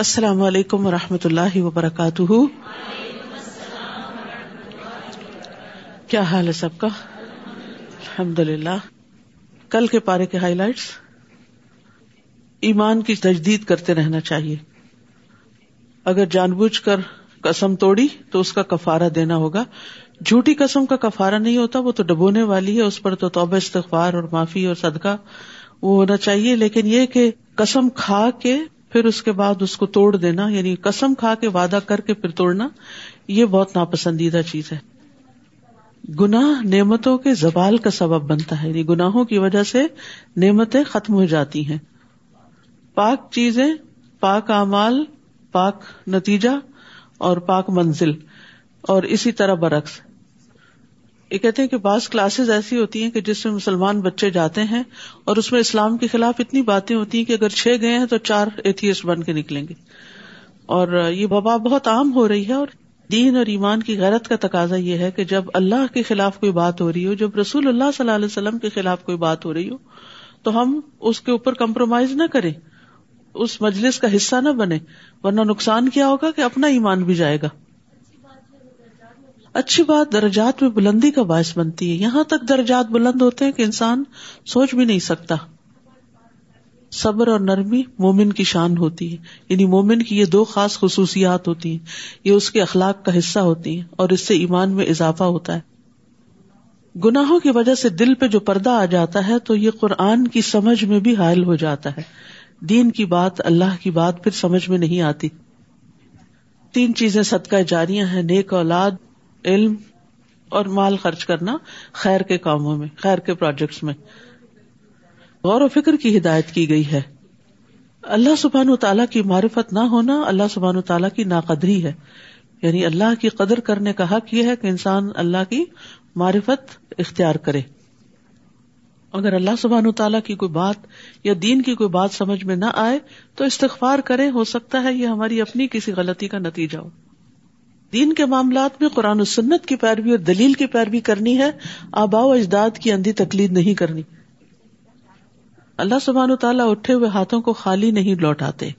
السلام علیکم و رحمۃ اللہ وبرکاتہ۔ کیا حال ہے سب کا؟ الحمد للہ کل کے پارے کے ہائی لائٹس ایمان کی تجدید کرتے رہنا چاہیے۔ اگر جان بوجھ کر قسم توڑی تو اس کا کفارہ دینا ہوگا۔ جھوٹی قسم کا کفارہ نہیں ہوتا، وہ تو ڈبونے والی ہے، اس پر تو توبہ، استغفار اور معافی اور صدقہ وہ ہونا چاہیے۔ لیکن یہ کہ قسم کھا کے پھر اس کے بعد اس کو توڑ دینا یعنی قسم کھا کے وعدہ کر کے پھر توڑنا، یہ بہت ناپسندیدہ چیز ہے۔ گناہ نعمتوں کے زوال کا سبب بنتا ہے۔ یعنی گناہوں کی وجہ سے نعمتیں ختم ہو جاتی ہیں۔ پاک چیزیں، پاک اعمال، پاک نتیجہ اور پاک منزل۔ اور اسی طرح برعکس۔ یہ کہتے ہیں کہ بعض کلاسز ایسی ہوتی ہیں کہ جس میں مسلمان بچے جاتے ہیں اور اس میں اسلام کے خلاف اتنی باتیں ہوتی ہیں کہ اگر چھ گئے ہیں تو چار ایتھیس بن کے نکلیں گے۔ اور یہ وبا بہت عام ہو رہی ہے اور دین اور ایمان کی غیرت کا تقاضا یہ ہے کہ جب اللہ کے خلاف کوئی بات ہو رہی ہو، جب رسول اللہ صلی اللہ علیہ وسلم کے خلاف کوئی بات ہو رہی ہو، تو ہم اس کے اوپر کمپرومائز نہ کریں، اس مجلس کا حصہ نہ بنے ورنہ نقصان کیا ہوگا کہ اپنا ایمان بھی جائے گا۔ اچھی بات درجات میں بلندی کا باعث بنتی ہے۔ یہاں تک درجات بلند ہوتے ہیں کہ انسان سوچ بھی نہیں سکتا۔ صبر اور نرمی مومن کی شان ہوتی ہے۔ یعنی مومن کی یہ دو خاص خصوصیات ہوتی ہیں۔ یہ اس کے اخلاق کا حصہ ہوتی ہیں اور اس سے ایمان میں اضافہ ہوتا ہے۔ گناہوں کی وجہ سے دل پہ جو پردہ آ جاتا ہے تو یہ قرآن کی سمجھ میں بھی حائل ہو جاتا ہے۔ دین کی بات اللہ کی بات پھر سمجھ میں نہیں آتی۔ تین چیزیں صدقہ جاریاں ہیں، نیک اولاد علم اور مال خرچ کرنا خیر کے کاموں میں، خیر کے پروجیکٹس میں۔ غور و فکر کی ہدایت کی گئی ہے۔ اللہ سبحان و تعالیٰ کی معرفت نہ ہونا اللہ سبحان و تعالیٰ کی ناقدری ہے۔ یعنی اللہ کی قدر کرنے کا حق یہ ہے کہ انسان اللہ کی معرفت اختیار کرے۔ اگر اللہ سبحان و تعالیٰ کی کوئی بات یا دین کی کوئی بات سمجھ میں نہ آئے تو استغفار کرے، ہو سکتا ہے یہ ہماری اپنی کسی غلطی کا نتیجہ ہو۔ دین کے معاملات میں قرآن و سنت کی پیروی اور دلیل کی پیروی کرنی ہے آبا و اجداد کی اندھی تکلید نہیں کرنی۔ اللہ سبحان و تعالیٰ اٹھے ہوئے ہاتھوں کو خالی نہیں لوٹاتے۔